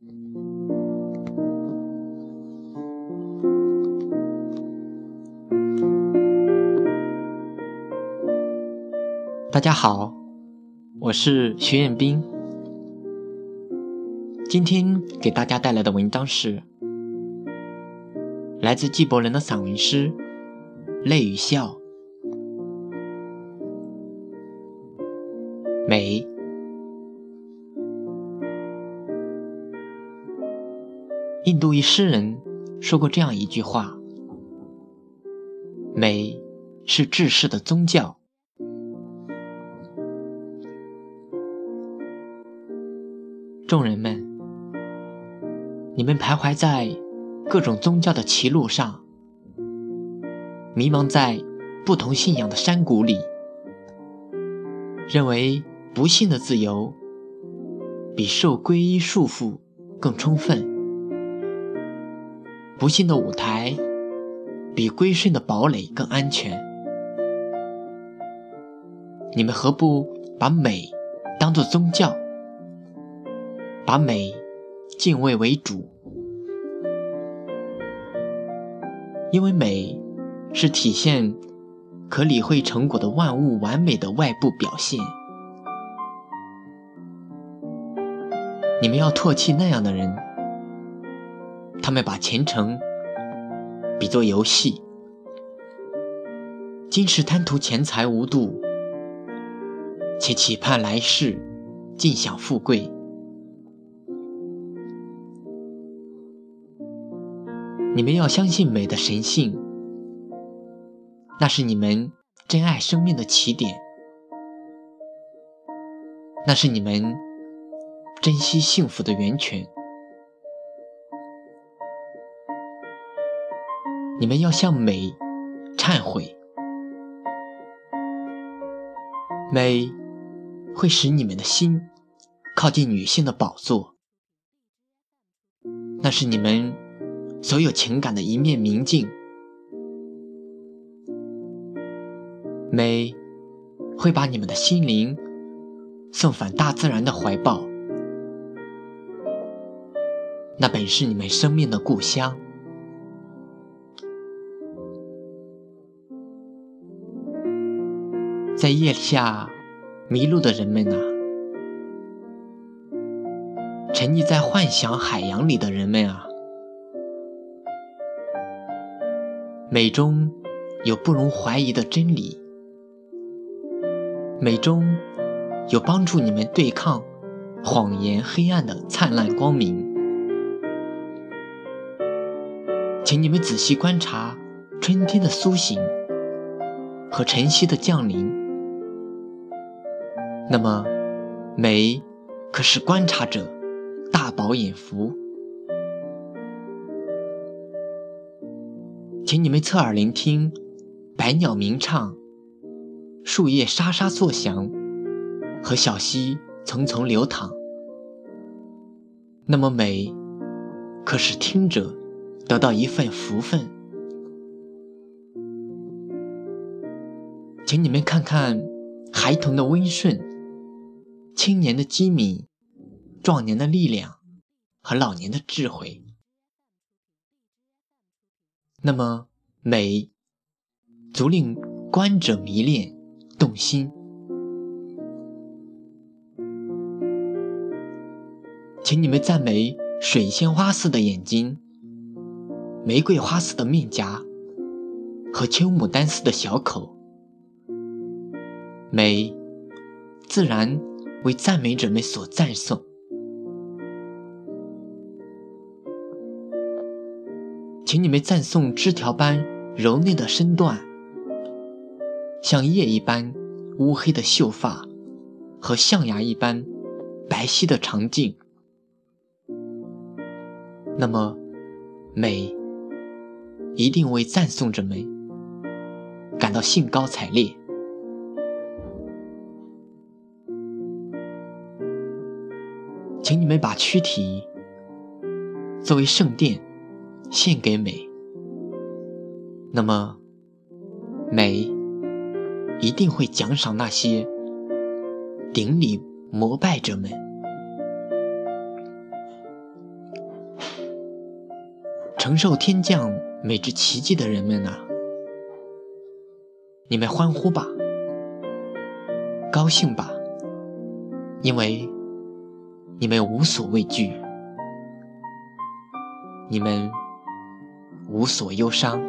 大家好，我是徐彦斌。今天给大家带来的文章是来自纪伯伦的散文诗《泪与笑》。美，印度一诗人说过这样一句话：“美是治世的宗教。”众人们，你们徘徊在各种宗教的歧路上，迷茫在不同信仰的山谷里，认为。不幸的自由比受皈依束缚更充分，不幸的舞台比归顺的堡垒更安全。你们何不把美当作宗教，把美敬畏为主？因为美是体现可理会成果的万物完美的外部表现。你们要唾弃那样的人，他们把前程比作游戏，今世贪图钱财无度，且期盼来世尽享富贵。你们要相信美的神性，那是你们珍爱生命的起点，那是你们。珍惜幸福的源泉。你们要向美忏悔，美会使你们的心靠近女性的宝座，那是你们所有情感的一面明镜。美会把你们的心灵送返大自然的怀抱。那本是你们生命的故乡，在夜下迷路的人们呐，沉溺在幻想海洋里的人们啊，美中有不容怀疑的真理，美中有帮助你们对抗谎言黑暗的灿烂光明。请你们仔细观察春天的苏醒和晨曦的降临。那么，美可是观察者大饱眼福。请你们侧耳聆听百鸟鸣唱、树叶沙沙作响和小溪淙淙流淌。那么美，可是听者。得到一份福分，请你们看看孩童的温顺、青年的机敏、壮年的力量和老年的智慧。那么美，足令观者迷恋、动心。请你们赞美水仙花似的眼睛。玫瑰花似的面颊和秋牡丹似的小口，美自然为赞美者们所赞颂。请你们赞颂枝条般柔嫩的身段，像叶一般乌黑的秀发和象牙一般白皙的长颈。那么美。一定为赞颂者们感到兴高采烈，请你们把躯体作为圣殿献给美，那么美一定会奖赏那些顶礼膜拜者们。承受天降美之奇迹的人们啊，你们欢呼吧，高兴吧，因为你们无所畏惧，你们无所忧伤。